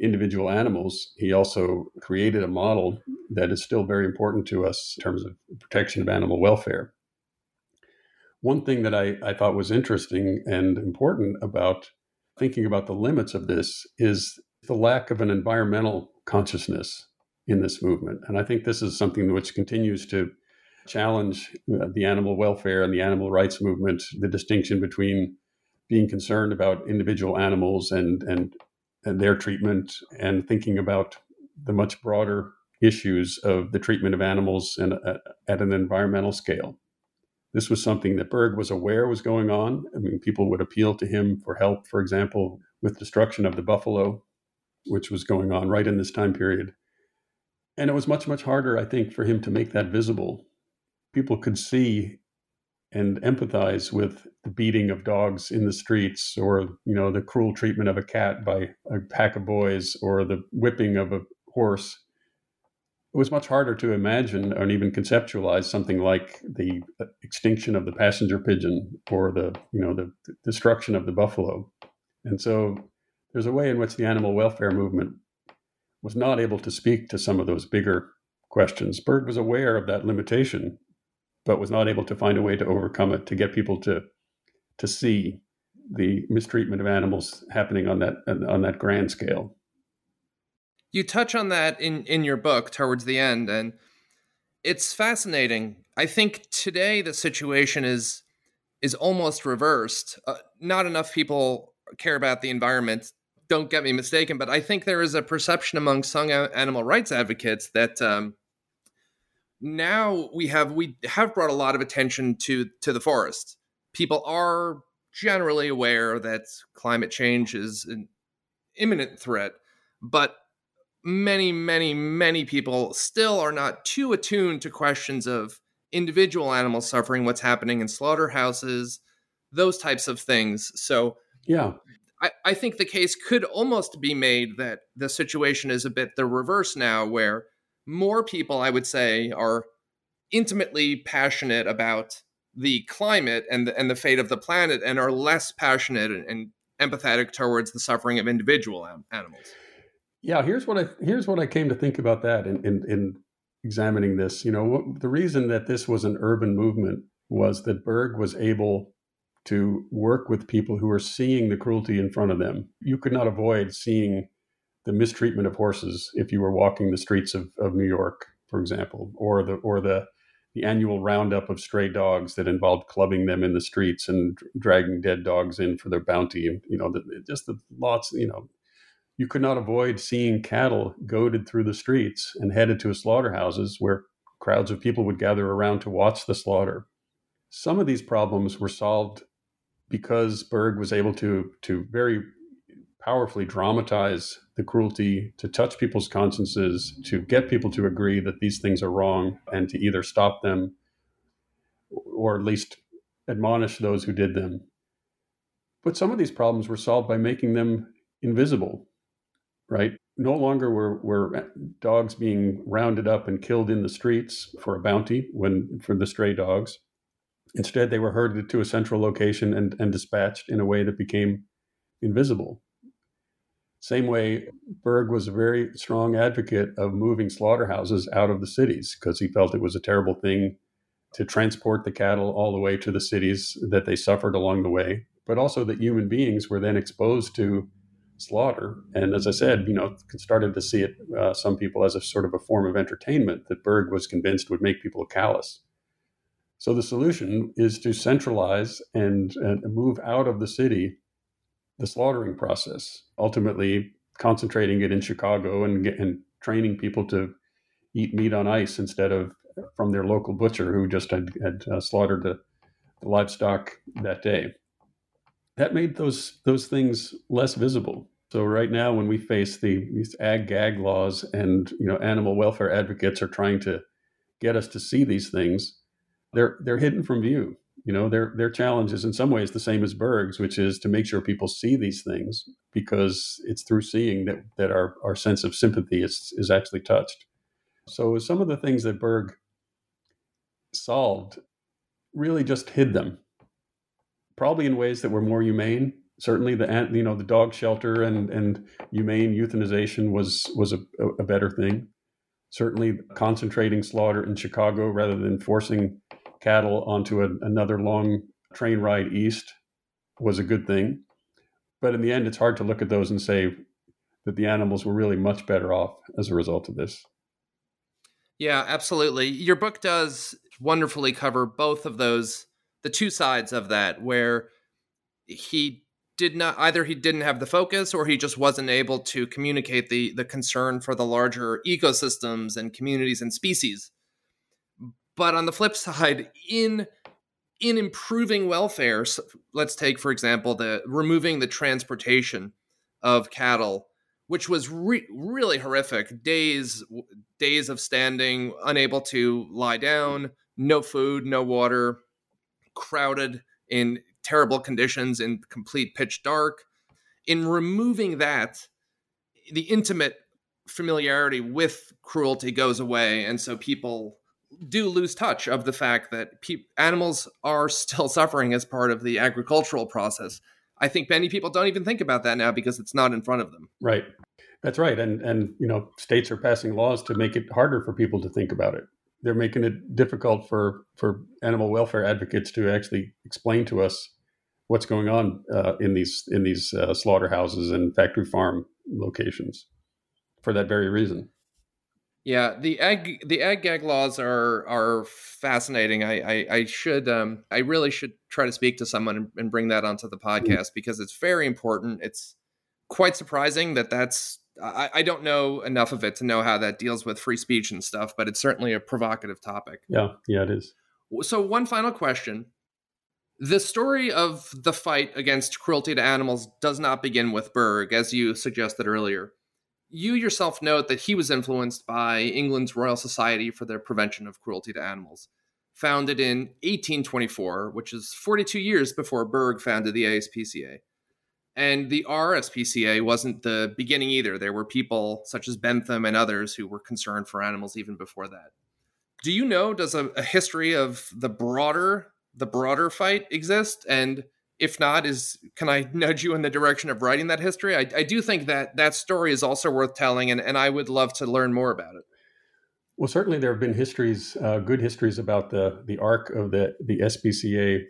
Speaker 1: individual animals, he also created a model that is still very important to us in terms of protection of animal welfare. One thing that I, I thought was interesting and important about thinking about the limits of this is the lack of an environmental consciousness in this movement. And I think this is something which continues to challenge uh, the animal welfare and the animal rights movement, the distinction between being concerned about individual animals and, and, and their treatment and thinking about the much broader issues of the treatment of animals uh, at an environmental scale. This was something that Bergh was aware was going on. I mean, people would appeal to him for help, for example, with destruction of the buffalo, which was going on right in this time period. And it was much, much harder, I think, for him to make that visible. People could see and empathize with the beating of dogs in the streets or, you know, the cruel treatment of a cat by a pack of boys or the whipping of a horse. It was much harder to imagine or even conceptualize something like the uh, extinction of the passenger pigeon or the, you know, the destruction of the buffalo. And so there's a way in which the animal welfare movement was not able to speak to some of those bigger questions. Bergh was aware of that limitation, but was not able to find a way to overcome it to get people to to see the mistreatment of animals happening on that on that grand scale.
Speaker 2: You touch on that in in your book towards the end, and it's fascinating. I think today the situation is is almost reversed. Uh, not enough people care about the environment don't get me mistaken, but I think there is a perception among some animal rights advocates that um, now we have we have brought a lot of attention to to the forest. People are generally aware that climate change is an imminent threat, but many, many, many people still are not too attuned to questions of individual animal suffering, what's happening in slaughterhouses, those types of things. So
Speaker 1: yeah
Speaker 2: I, I think the case could almost be made that the situation is a bit the reverse now, where more people, I would say, are intimately passionate about the climate and the, and the fate of the planet and are less passionate and, and empathetic towards the suffering of individual am- animals.
Speaker 1: Yeah, here's what I here's what I came to think about that in in, in examining this. You know, what, the reason that this was an urban movement was that Bergh was able to work with people who were seeing the cruelty in front of them. You could not avoid seeing the mistreatment of horses if you were walking the streets of, of New York, for example, or the or the the annual roundup of stray dogs that involved clubbing them in the streets and dragging dead dogs in for their bounty. You know, the, just the lots, you know, you could not avoid seeing cattle goaded through the streets and headed to slaughterhouses where crowds of people would gather around to watch the slaughter. Some of these problems were solved because Bergh was able to to very powerfully dramatize the cruelty, to touch people's consciences, to get people to agree that these things are wrong, and to either stop them or at least admonish those who did them. But some of these problems were solved by making them invisible, right? No longer were, were dogs being rounded up and killed in the streets for a bounty when for the stray dogs Instead, they were herded to a central location and, and dispatched in a way that became invisible. Same way, Bergh was a very strong advocate of moving slaughterhouses out of the cities because he felt it was a terrible thing to transport the cattle all the way to the cities that they suffered along the way, but also that human beings were then exposed to slaughter. And as I said, you know, started to see it, uh, some people, as a sort of a form of entertainment that Bergh was convinced would make people callous So the solution is to centralize and, and move out of the city the slaughtering process, ultimately concentrating it in Chicago and, and training people to eat meat on ice instead of from their local butcher who just had, had uh, slaughtered the, the livestock that day. That made those those things less visible. So right now, when we face the these ag gag laws and you know animal welfare advocates are trying to get us to see these things, they're they're hidden from view. You know, their their challenge is in some ways the same as Bergh's, which is to make sure people see these things because it's through seeing that that our our sense of sympathy is is actually touched. So some of the things that Bergh solved really just hid them, probably in ways that were more humane. Certainly, the you know the dog shelter and and humane euthanization was was a, a better thing. Certainly, concentrating slaughter in Chicago rather than forcing cattle onto a, another long train ride east was a good thing. But in the end, it's hard to look at those and say that the animals were really much better off as a result of this.
Speaker 2: Yeah, absolutely. Your book does wonderfully cover both of those, the two sides of that, where he did not either he didn't have the focus or he just wasn't able to communicate the the concern for the larger ecosystems and communities and species but on the flip side, in in improving welfare, so let's take for example the removing the transportation of cattle, which was re- really horrific. Days days of standing, unable to lie down, no food, no water, crowded in terrible conditions in complete pitch dark. In removing that, the intimate familiarity with cruelty goes away, and so people do lose touch of the fact that pe- animals are still suffering as part of the agricultural process. I think many people don't even think about that now because it's not in front of them.
Speaker 1: Right. That's right. And and you know, states are passing laws to make it harder for people to think about it. They're making it difficult for for animal welfare advocates to actually explain to us what's going on uh, in these in these uh, slaughterhouses and factory farm locations for that very reason.
Speaker 2: Yeah, the ag the ag gag laws are are fascinating. I I, I should um I really should try to speak to someone and, and bring that onto the mm. podcast mm-hmm. because it's very important. It's quite surprising that that's I, I don't know enough of it to know how that deals with free speech and stuff, but it's certainly a provocative topic.
Speaker 1: Yeah, yeah, it is.
Speaker 2: So one final question. The story of the fight against cruelty to animals does not begin with Bergh, as you suggested earlier you yourself note that he was influenced by England's Royal Society for the Prevention of Cruelty to Animals, founded in 1824, which is 42 years before Bergh founded the ASPCA. And the RSPCA wasn't the beginning either. There were people such as Bentham and others who were concerned for animals even before that. Do you know does a, a history of the broader the broader fight exist and if not is can i nudge you in the direction of writing that history? I, I do think that that story is also worth telling and, and i would love to learn more about it.
Speaker 1: Well certainly there have been histories uh, good histories about the the arc of the the spca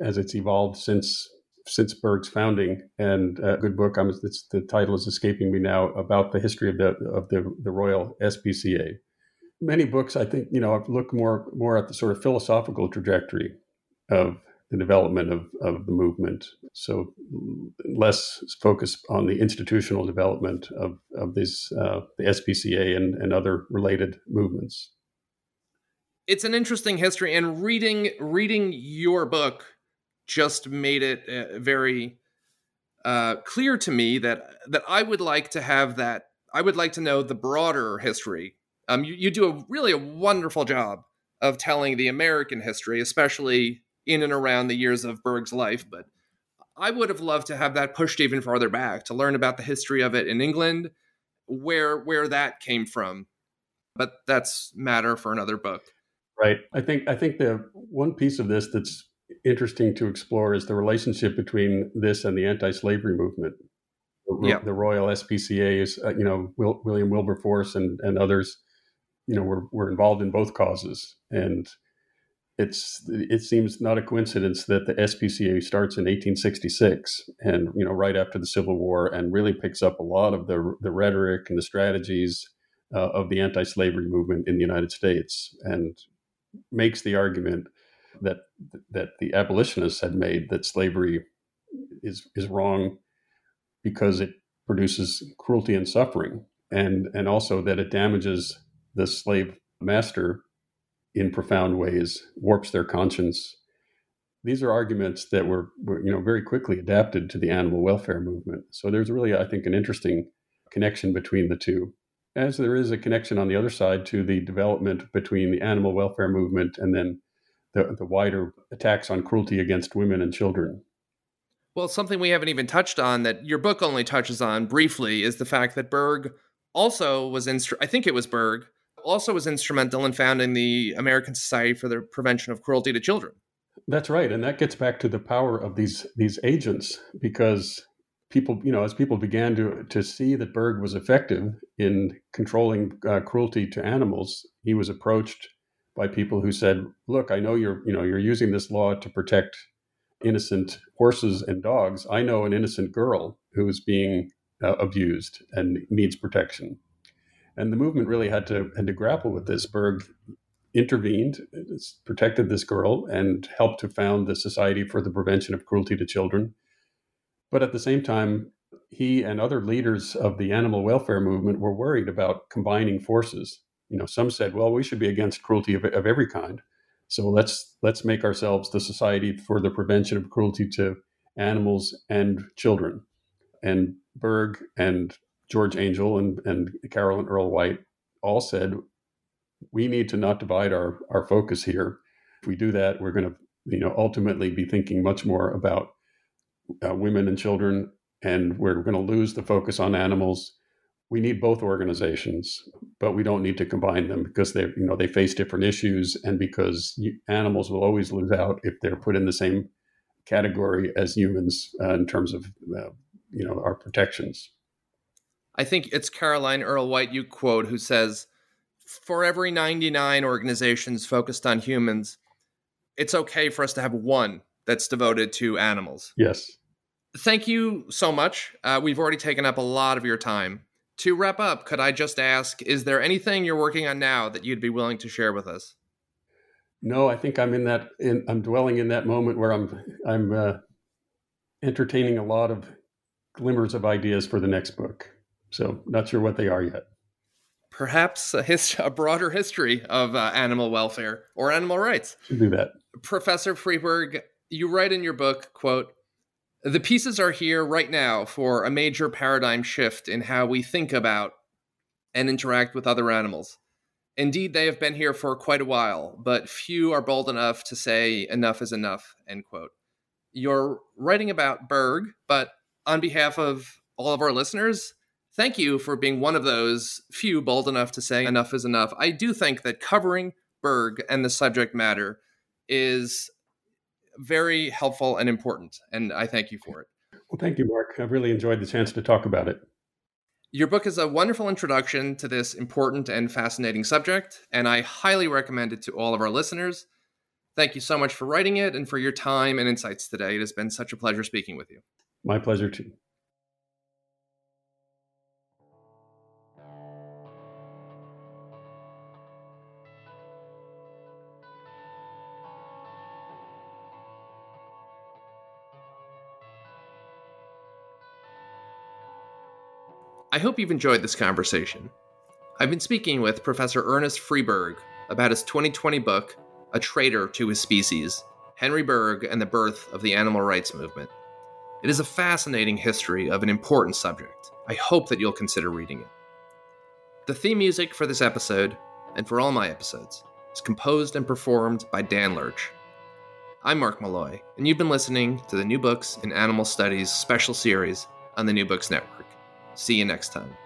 Speaker 1: as it's evolved since since bergh's founding. And a good book i'm it's, the title is escaping me now about the history of the of the, the royal spca many books i think you know look more more at the sort of philosophical trajectory of the development of, of the movement. So less focus on the institutional development of, of these, uh, the SPCA and, and other related movements.
Speaker 2: It's an interesting history, and reading reading your book just made it uh, very uh, clear to me that that I would like to have that. I would like to know the broader history. Um, you, you do a really a wonderful job of telling the American history, especially in and around the years of Bergh's life, but I would have loved to have that pushed even farther back to learn about the history of it in England, where where that came from. But that's matter for another book.
Speaker 1: Right. I think I think the one piece of this that's interesting to explore is the relationship between this and the anti-slavery movement. The, yeah. the Royal SPCA is, uh, you know, Will, William Wilberforce and, and others, you know, were, were involved in both causes. And it's it seems not a coincidence that the SPCA starts in 1866 and you know right after the Civil War and really picks up a lot of the the rhetoric and the strategies uh, of the anti-slavery movement in the United States and makes the argument that that the abolitionists had made that slavery is is wrong because it produces cruelty and suffering, and and also that it damages the slave master in profound ways, warps their conscience. These are arguments that were, were you know very quickly adapted to the animal welfare movement. So there's really, I think, an interesting connection between the two as there is a connection on the other side to the development between the animal welfare movement and then the, the wider attacks on cruelty against women and children.
Speaker 2: Well, something we haven't even touched on that your book only touches on briefly is the fact that Bergh also was, in, I think it was Bergh, also was instrumental in founding the American Society for the Prevention of Cruelty to Children.
Speaker 1: That's right, and that gets back to the power of these these agents because people, you know, as people began to to see that Bergh was effective in controlling uh, cruelty to animals, he was approached by people who said, "Look, I know you're, you know, you're using this law to protect innocent horses and dogs. I know an innocent girl who is being uh, abused and needs protection." And the movement really had to had to grapple with this. Bergh intervened, protected this girl, and helped to found the Society for the Prevention of Cruelty to Children but at the same time, he and other leaders of the animal welfare movement were worried about combining forces. You know, some said, "Well, we should be against cruelty of, of every kind, so let's let's make ourselves the Society for the Prevention of Cruelty to Animals and Children." And Bergh and George Angell and, and Carolyn Earle White all said, "We need to not divide our our focus here. If we do that, we're going to, you know, ultimately be thinking much more about uh, women and children, and we're going to lose the focus on animals. We need both organizations, but we don't need to combine them because they, you know, they face different issues, and because animals will always lose out if they're put in the same category as humans uh, in terms of, uh, you know, our protections.
Speaker 2: I think it's Caroline Earle White you quote who says, "For every 99 organizations focused on humans, it's okay for us to have one that's devoted to animals.
Speaker 1: Yes.
Speaker 2: Thank you so much. Uh, we've already taken up a lot of your time. To wrap up, could I just ask, is there anything you're working on now that you'd be willing to share with us?
Speaker 1: No, I think I'm in that. In, I'm dwelling in that moment where I'm I'm uh, entertaining a lot of glimmers of ideas for the next book. So not sure what they are yet.
Speaker 2: Perhaps a, his, a broader history of uh, animal welfare or animal rights.
Speaker 1: Should do that.
Speaker 2: Professor Freeberg, you write in your book, quote, the pieces are here right now for a major paradigm shift in how we think about and interact with other animals. Indeed, they have been here for quite a while, but few are bold enough to say enough is enough, end quote. You're writing about Bergh, but on behalf of all of our listeners, thank you for being one of those few bold enough to say enough is enough. I do think that covering Bergh and the subject matter is very helpful and important. And I thank you for it.
Speaker 1: Well, thank you, Mark. I've really enjoyed the chance to talk about it.
Speaker 2: Your book is a wonderful introduction to this important and fascinating subject, and I highly recommend it to all of our listeners. Thank you so much for writing it and for your time and insights today. It has been such a pleasure speaking with you.
Speaker 1: My pleasure, too.
Speaker 2: I hope you've enjoyed this conversation. I've been speaking with Professor Ernest Freeberg about his 2020 book, A Traitor to His Species Henry Bergh and the Birth of the Animal Rights Movement. It is a fascinating history of an important subject. I hope that you'll consider reading it. The theme music for this episode, and for all my episodes, is composed and performed by Dan Lurch. I'm Mark Malloy, and you've been listening to the New Books in Animal Studies special series on the New Books Network. See you next time.